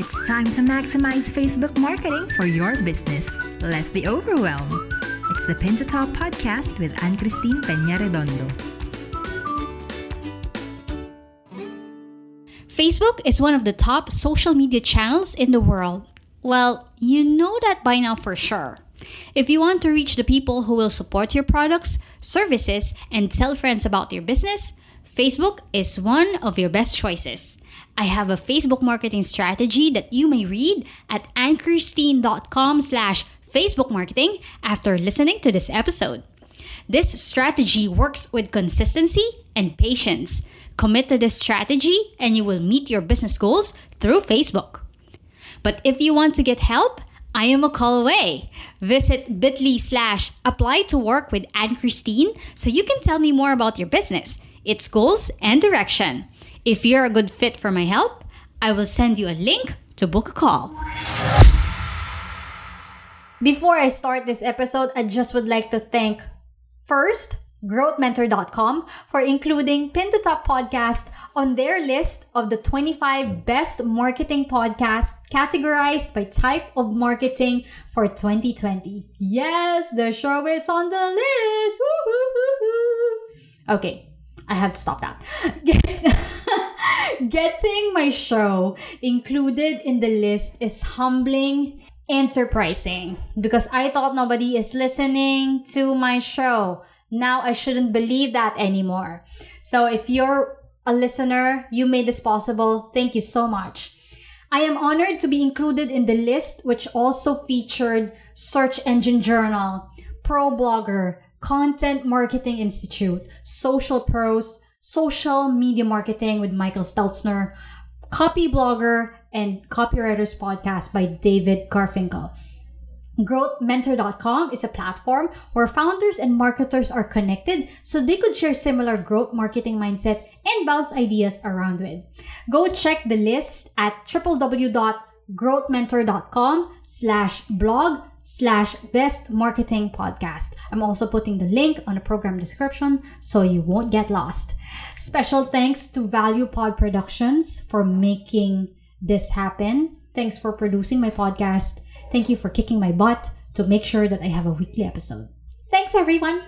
It's time to maximize Facebook marketing for your business. Less the overwhelm. It's the Pin to Top podcast with Anne Christine Peña Redondo. Facebook is one of the top social media channels in the world. Well, you know that by now for sure. If you want to reach the people who will support your products, services, and tell friends about your business, Facebook is one of your best choices. I have a Facebook marketing strategy that you may read at anchristine.com slash Facebook marketing after listening to this episode. This strategy works with consistency and patience. Commit to this strategy and you will meet your business goals through Facebook. But if you want to get help, I am a call away. Visit bit.ly slash apply to work with Anne Christine so you can tell me more about your business, its goals, and direction. If you're a good fit for my help, I will send you a link to book a call. Before I start this episode, I just would like to thank first growthmentor.com for including Pin to Top podcast on their list of the 25 best marketing podcasts categorized by type of marketing for 2020. Yes, the show is on the list. Okay, I have to stop that. Getting my show included in the list is humbling and surprising because I thought nobody is listening to my show. Now I shouldn't believe that anymore. So if you're a listener, you made this possible. Thank you so much. I am honored to be included in the list, which also featured Search Engine Journal, Pro Blogger, Content Marketing Institute, Social Pros, Social Media Marketing with Michael Stelzner, Copy Blogger, and Copywriters Podcast by David Garfinkel. GrowthMentor.com is a platform where founders and marketers are connected so they could share similar growth marketing mindset and bounce ideas around with. Go check the list at www.growthmentor.com slash blog slash best marketing podcast. I'm also putting the link on the program description so you won't get lost. Special thanks to Value Pod Productions for making this happen. Thanks for producing my podcast. Thank you for kicking my butt to make sure that I have a weekly episode. Thanks, everyone.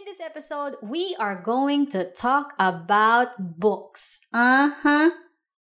In this episode, we are going to talk about books. Uh huh.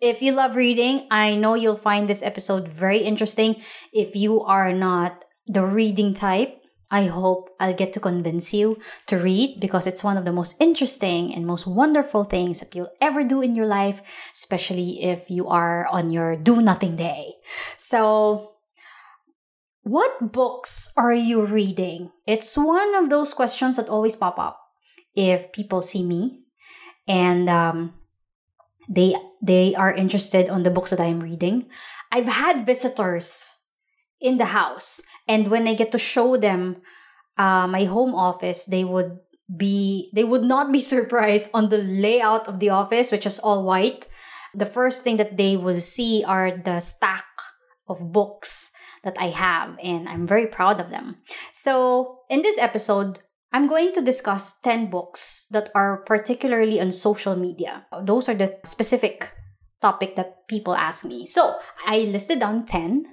If you love reading, I know you'll find this episode very interesting. If you are not the reading type, I hope I'll get to convince you to read because it's one of the most interesting and most wonderful things that you'll ever do in your life, especially if you are on your do nothing day. So, what books are you reading? It's one of those questions that always pop up if people see me and um, they they are interested on the books that I'm reading. I've had visitors in the house, and when I get to show them uh, my home office, they would be they would not be surprised on the layout of the office, which is all white. The first thing that they will see are the stack of books that I have, and I'm very proud of them. So, in this episode, I'm going to discuss 10 books that are particularly on social media. Those are the specific topic that people ask me. So, I listed down 10.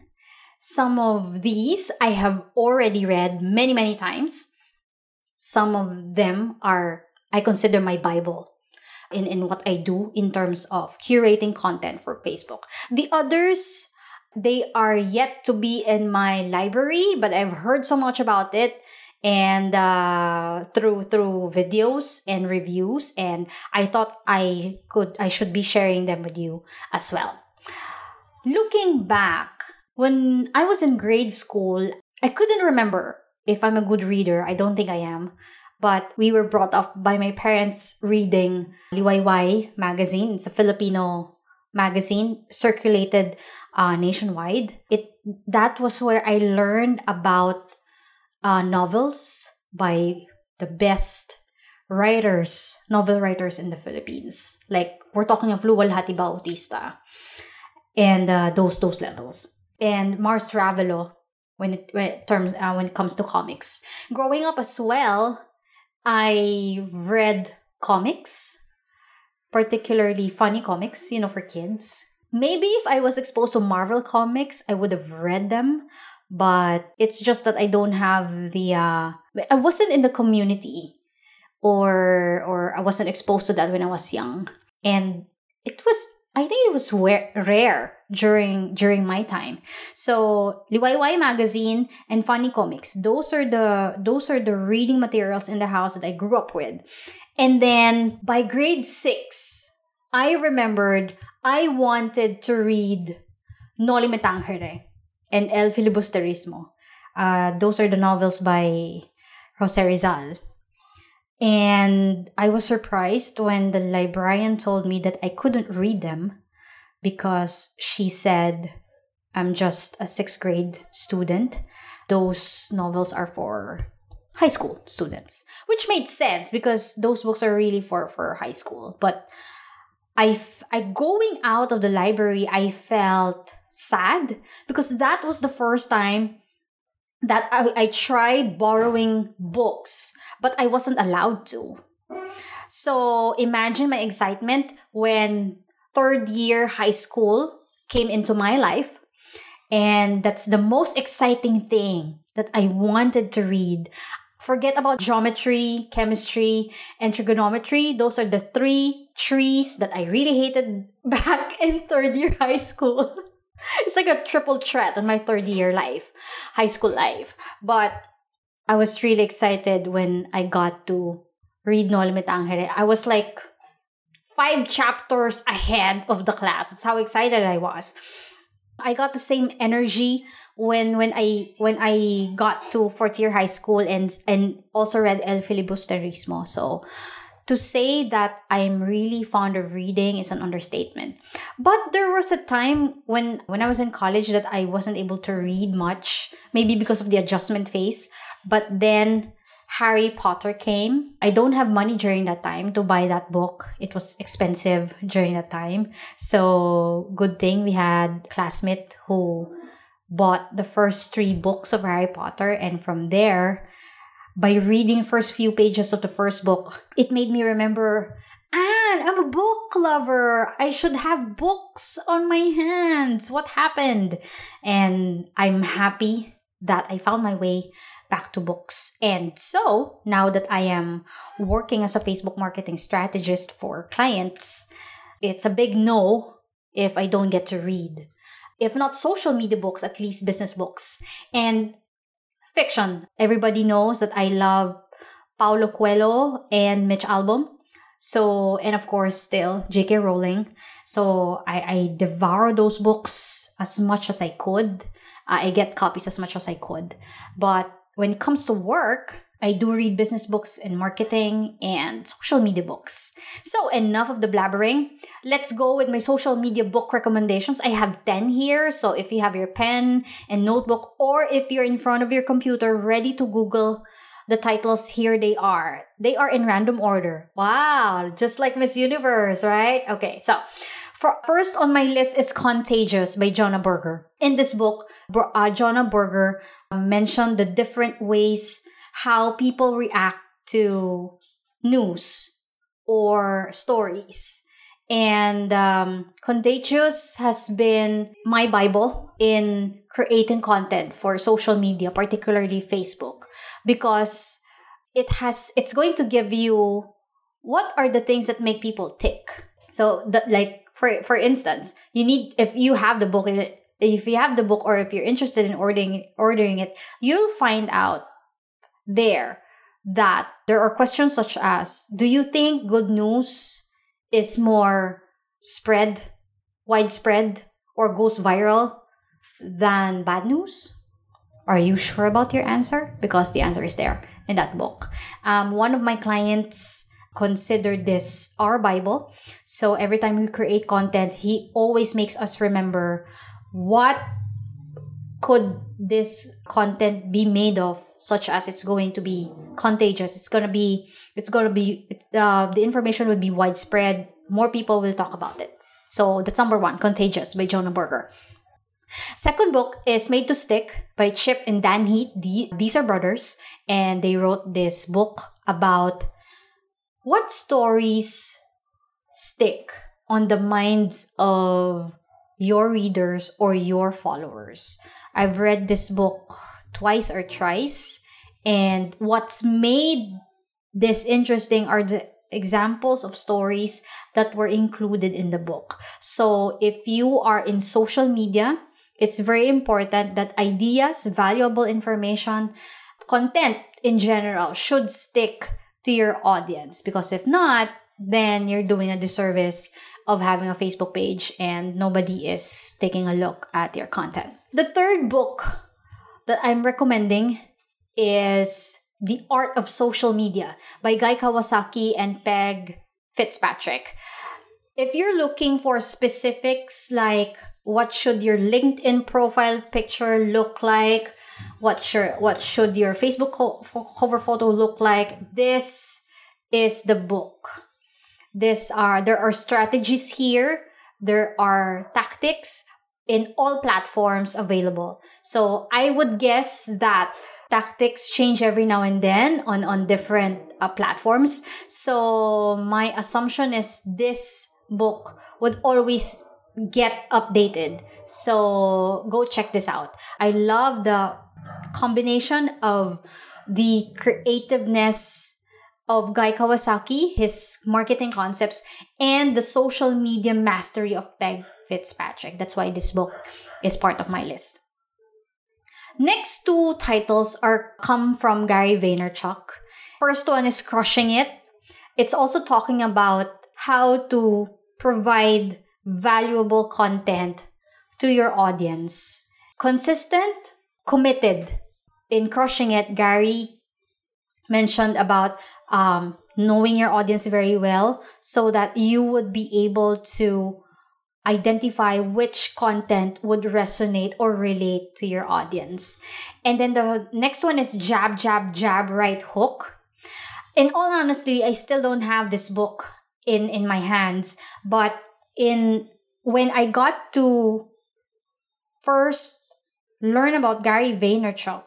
Some of these I have already read many, many times. Some of them are, I consider my Bible in, in what I do in terms of curating content for Facebook. The others they are yet to be in my library, but I've heard so much about it and uh, through through videos and reviews and i thought i could i should be sharing them with you as well. Looking back when i was in grade school i couldn't remember if i'm a good reader. I don't think i am. But we were brought up by my parents reading liwayway magazine. It's a filipino magazine circulated uh, nationwide. It that was where I learned about uh, novels by the best writers, novel writers in the Philippines. Like we're talking of Luwalhati Bautista and uh, those those levels. And Mars Ravelo when it, when it terms uh, when it comes to comics. Growing up as well, I read comics, particularly funny comics, you know, for kids. Maybe if I was exposed to Marvel comics, I would have read them, but it's just that I don't have the uh I wasn't in the community or or I wasn't exposed to that when I was young. And it was I think it was rare during during my time. So Liwayway magazine and Funny Comics, those are the those are the reading materials in the house that I grew up with. And then by grade six, I remembered I wanted to read Noli Me Tangere and El Filibusterismo. Uh, those are the novels by Jose Rizal. And I was surprised when the librarian told me that I couldn't read them because she said I'm just a sixth grade student. Those novels are for high school students, which made sense because those books are really for, for high school. But I, I going out of the library, I felt sad because that was the first time that I, I tried borrowing books, but I wasn't allowed to. So imagine my excitement when third year high school came into my life. And that's the most exciting thing that I wanted to read. Forget about geometry, chemistry, and trigonometry. Those are the three trees that I really hated back in third year high school. it's like a triple threat on my third year life, high school life. But I was really excited when I got to read Noli Me Tangere. I was like five chapters ahead of the class. That's how excited I was. I got the same energy when when I when I got to fourth year high school and and also read El Filibusterismo. So to say that I'm really fond of reading is an understatement. But there was a time when when I was in college that I wasn't able to read much, maybe because of the adjustment phase. But then Harry Potter came. I don't have money during that time to buy that book. It was expensive during that time. So good thing we had classmate who bought the first three books of Harry Potter and from there by reading first few pages of the first book, it made me remember Anne, I'm a book lover. I should have books on my hands. What happened? And I'm happy that I found my way back to books. And so now that I am working as a Facebook marketing strategist for clients, it's a big no if I don't get to read. If not social media books, at least business books. And fiction. Everybody knows that I love Paulo Coelho and Mitch Albom. So, and of course, still J.K. Rowling. So, I, I devour those books as much as I could. I get copies as much as I could. But when it comes to work, I do read business books and marketing and social media books. So, enough of the blabbering. Let's go with my social media book recommendations. I have 10 here. So, if you have your pen and notebook, or if you're in front of your computer ready to Google the titles, here they are. They are in random order. Wow, just like Miss Universe, right? Okay, so for, first on my list is Contagious by Jonah Berger. In this book, uh, Jonah Berger mentioned the different ways how people react to news or stories. And um, Contagious has been my Bible in creating content for social media, particularly Facebook, because it has it's going to give you what are the things that make people tick. So that like for for instance, you need if you have the book if you have the book or if you're interested in ordering ordering it, you'll find out there that there are questions such as do you think good news is more spread widespread or goes viral than bad news? Are you sure about your answer? Because the answer is there in that book. Um, one of my clients considered this our bible. So every time we create content he always makes us remember what could this content be made of such as it's going to be contagious it's going to be it's going to be uh, the information will be widespread more people will talk about it so that's number one contagious by jonah berger Second book is Made to Stick by Chip and Dan Heath. These are brothers, and they wrote this book about what stories stick on the minds of your readers or your followers. I've read this book twice or thrice, and what's made this interesting are the examples of stories that were included in the book. So, if you are in social media, it's very important that ideas, valuable information, content in general should stick to your audience because if not, then you're doing a disservice of having a Facebook page and nobody is taking a look at your content. The third book that I'm recommending is The Art of Social Media by Guy Kawasaki and Peg Fitzpatrick. If you're looking for specifics like what should your LinkedIn profile picture look like, what should what should your Facebook co- cover photo look like, this is the book. This are there are strategies here, there are tactics in all platforms available. So I would guess that tactics change every now and then on on different uh, platforms. So my assumption is this book would always get updated. So go check this out. I love the combination of the creativeness of Guy Kawasaki, his marketing concepts, and the social media mastery of Peg Fitzpatrick. That's why this book is part of my list. Next two titles are come from Gary Vaynerchuk. First one is Crushing It. It's also talking about how to provide valuable content to your audience. Consistent, committed. In Crushing It, Gary mentioned about um, knowing your audience very well so that you would be able to identify which content would resonate or relate to your audience. And then the next one is jab, jab, jab, right hook. In all honesty, I still don't have this book in in my hands, but in when I got to first learn about Gary Vaynerchuk,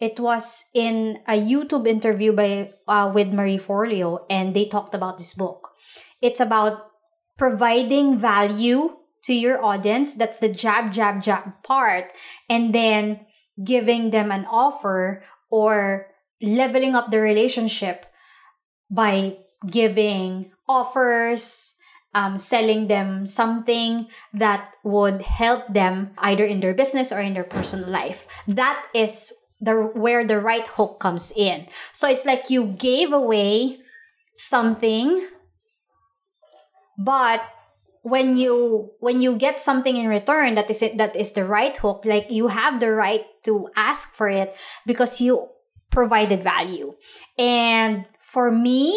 it was in a YouTube interview by uh, with Marie Forleo, and they talked about this book. It's about providing value to your audience. That's the jab, jab, jab part, and then giving them an offer or leveling up the relationship by giving offers, um, selling them something that would help them either in their business or in their personal life. That is the where the right hook comes in. So it's like you gave away something, but when you when you get something in return that is it that is the right hook, like you have the right to ask for it because you provided value. And for me,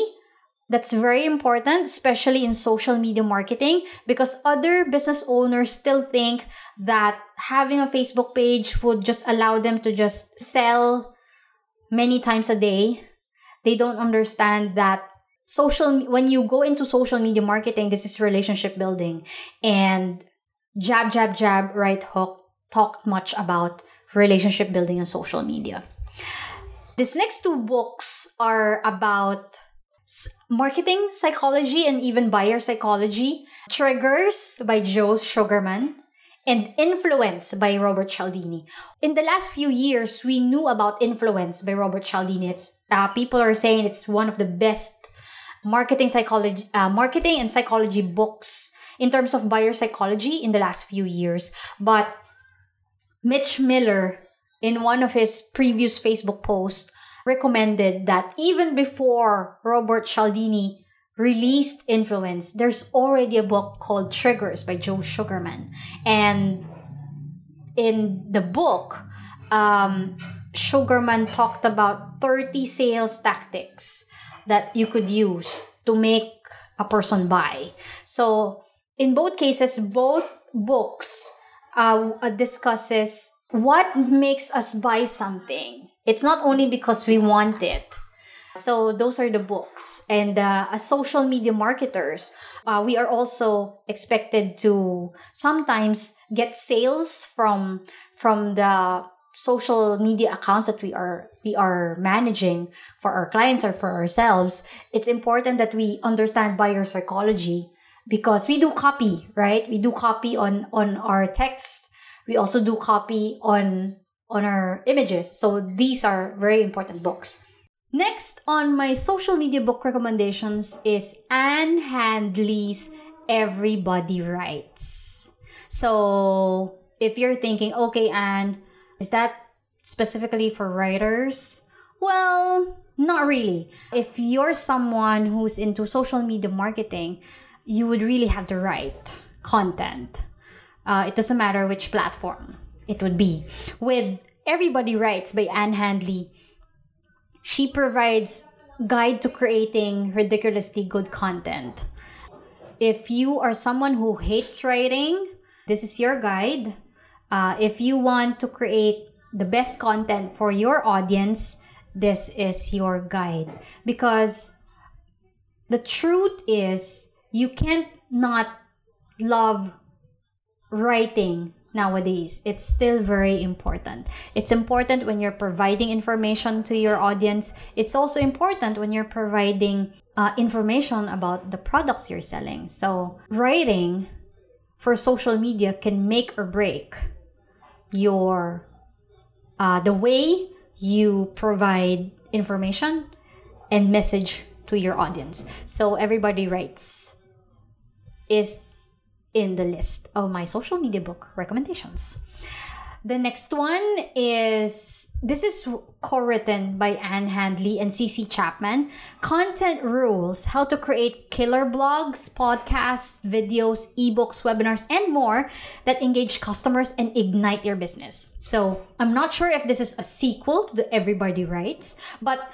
that's very important, especially in social media marketing, because other business owners still think that having a Facebook page would just allow them to just sell many times a day. They don't understand that social when you go into social media marketing, this is relationship building. And jab, jab, jab, right hook talked much about relationship building on social media. These next two books are about marketing psychology and even buyer psychology, Triggers by Joe Sugarman, and Influence by Robert Cialdini. In the last few years, we knew about Influence by Robert Cialdini. It's uh, people are saying it's one of the best marketing psychology, uh, marketing and psychology books in terms of buyer psychology in the last few years. But Mitch Miller, in one of his previous Facebook posts, recommended that even before Robert Cialdini released Influence, there's already a book called Triggers by Joe Sugarman. And in the book, um, Sugarman talked about 30 sales tactics that you could use to make a person buy. So in both cases, both books uh, discusses what makes us buy something it's not only because we want it. So those are the books. And uh, as social media marketers, uh, we are also expected to sometimes get sales from from the social media accounts that we are we are managing for our clients or for ourselves it's important that we understand buyer psychology because we do copy right? We do copy on on our text. We also do copy on on our images. So these are very important books. Next on my social media book recommendations is ann handley's everybody writes. So if you're thinking okay anne is that specifically for writers? Well, not really. If you're someone who's into social media marketing, you would really have to write content. Uh, it doesn't matter which platform it would be. With Everybody Writes by Ann Handley, she provides guide to creating ridiculously good content. If you are someone who hates writing, this is your guide. Uh, if you want to create the best content for your audience, this is your guide. Because the truth is, you can't not love writing nowadays. It's still very important. It's important when you're providing information to your audience. It's also important when you're providing uh, information about the products you're selling. So, writing for social media can make or break your uh, the way you provide information and message to your audience. So everybody writes is in the list of my social media book recommendations. The next one is this is co-written by Ann Handley and CC Chapman. Content rules: how to create killer blogs, podcasts, videos, ebooks, webinars, and more that engage customers and ignite your business. So I'm not sure if this is a sequel to the Everybody Writes, but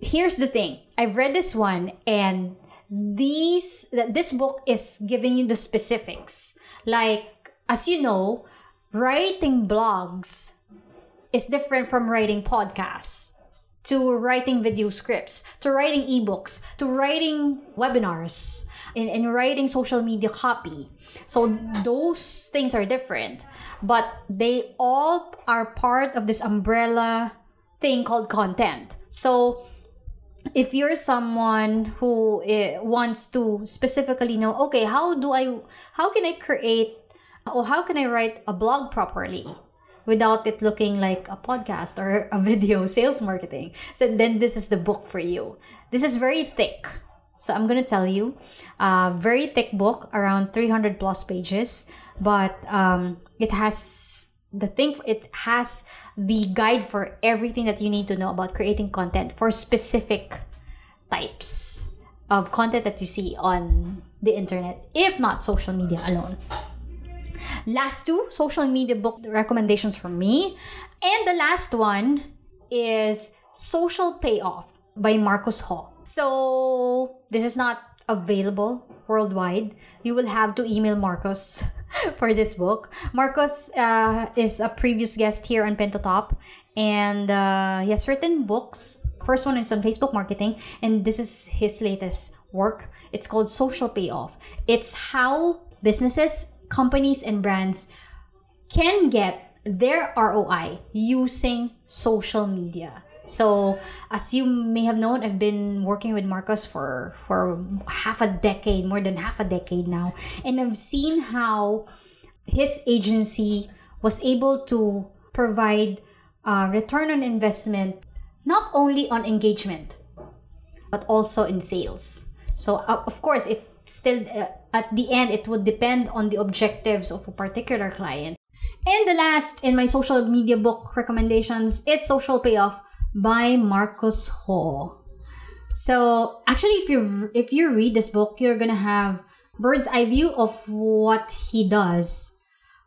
here's the thing: I've read this one and these that this book is giving you the specifics like as you know writing blogs is different from writing podcasts. To writing video scripts to writing ebooks to writing webinars and, and writing social media copy. So those things are different but they all are part of this umbrella thing called content. So if you're someone who uh, wants to specifically know okay how do i how can i create or how can I write a blog properly without it looking like a podcast or a video sales marketing? So then this is the book for you. This is very thick. So I'm gonna tell you, uh, very thick book, around 300 plus pages, but um, it has the thing. It has the guide for everything that you need to know about creating content for specific types of content that you see on the internet, if not social media alone. Last two social media book recommendations from me. And the last one is Social Payoff by Marcus Ho. So this is not available worldwide. You will have to email Marcus for this book. Marcus uh, is a previous guest here on Pin to Top, and uh, he has written books. First one is on Facebook marketing, and this is his latest work. It's called Social Payoff. It's how businesses companies and brands can get their ROI using social media. So, as you may have known, I've been working with Marcus for for half a decade, more than half a decade now, and I've seen how his agency was able to provide uh, return on investment not only on engagement but also in sales. So, uh, of course, it still uh, at the end it would depend on the objectives of a particular client. And the last in my social media book recommendations is social payoff by marcus ho so actually if you if you read this book you're gonna have bird's eye view of what he does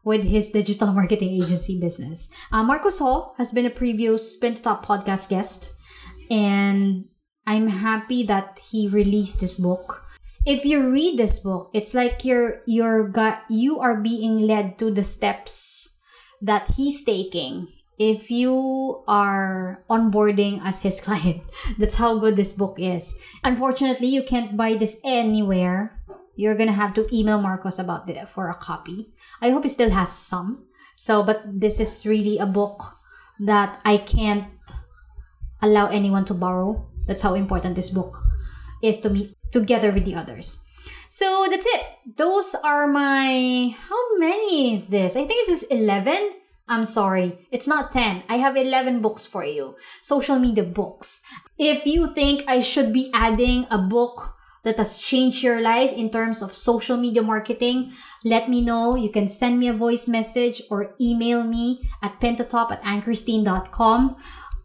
with his digital marketing agency business. Uh, marcus ho has been a previous spin to top podcast guest and i'm happy that he released this book if you read this book, it's like you're you're got you are being led to the steps that he's taking if you are onboarding as his client. That's how good this book is. Unfortunately, you can't buy this anywhere. You're gonna have to email Marcus about it for a copy. I hope he still has some. So, but this is really a book that I can't allow anyone to borrow. That's how important this book is to me together with the others. So that's it. Those are my. How many is this? I think this is 11. I'm sorry, it's not 10. I have 11 books for you. Social media books. If you think I should be adding a book that has changed your life in terms of social media marketing, let me know. You can send me a voice message or email me at pintotop at anchristine.com.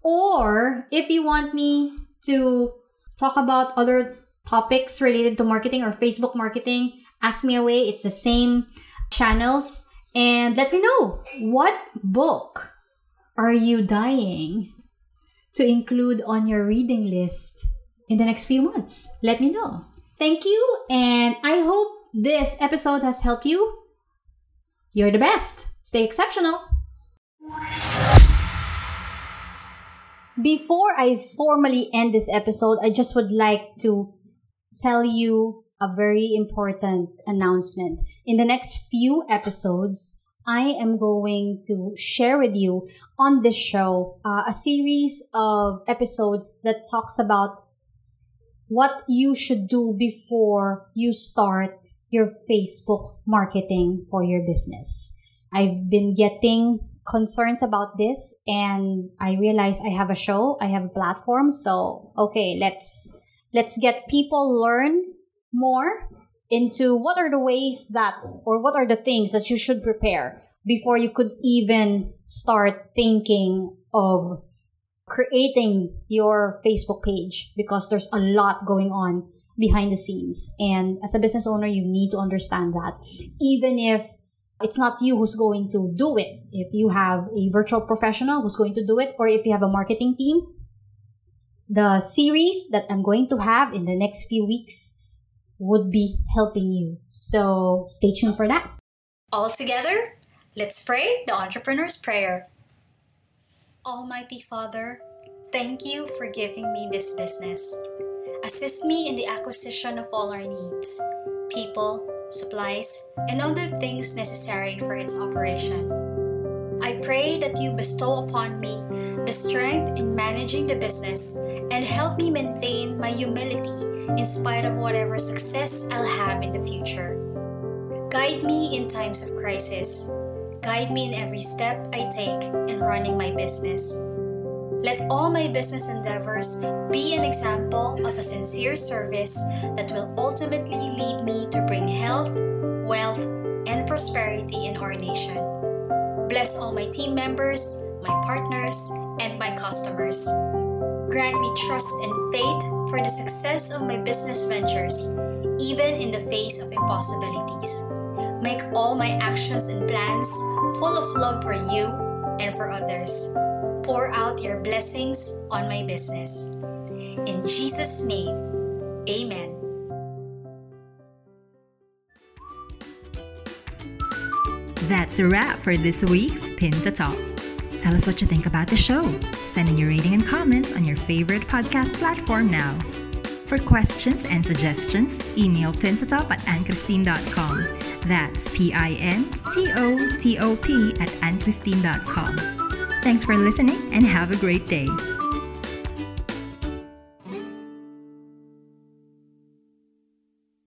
Or if you want me to talk about other topics related to marketing or Facebook marketing, ask me away. It's the same channels. And let me know what book are you dying to include on your reading list in the next few months? Let me know. Thank you, and I hope this episode has helped you. You're the best. Stay exceptional. Before I formally end this episode, I just would like to tell you a very important announcement. In the next few episodes, I am going to share with you on this show uh, a series of episodes that talks about what you should do before you start your Facebook marketing for your business. I've been getting concerns about this and I realize I have a show, I have a platform, so okay, let's let's get people learn more into what are the ways that or what are the things that you should prepare before you could even start thinking of creating your Facebook page because there's a lot going on behind the scenes. And as a business owner, you need to understand that even if it's not you who's going to do it, if you have a virtual professional who's going to do it, or if you have a marketing team, the series that I'm going to have in the next few weeks would be helping you. So stay tuned for that. All together, let's pray the entrepreneur's prayer. Almighty Father, thank you for giving me this business. Assist me in the acquisition of all our needs people, supplies, and other things necessary for its operation. Pray that you bestow upon me the strength in managing the business and help me maintain my humility in spite of whatever success I'll have in the future. Guide me in times of crisis. Guide me in every step I take in running my business. Let all my business endeavors be an example of a sincere service that will ultimately lead me to bring health, wealth, and prosperity in our nation. Bless all my team members, my partners, and my customers. Grant me trust and faith for the success of my business ventures, even in the face of impossibilities. Make all my actions and plans full of love for you and for others. Pour out your blessings on my business. In Jesus' name, Amen. That's a wrap for this week's Pin to Top. Tell us what you think about the show. Send in your rating and comments on your favorite podcast platform now. For questions and suggestions, email pintotop at anchristine.com. That's P-I-N-T-O-T-O-P at anchristine.com. Thanks for listening and have a great day.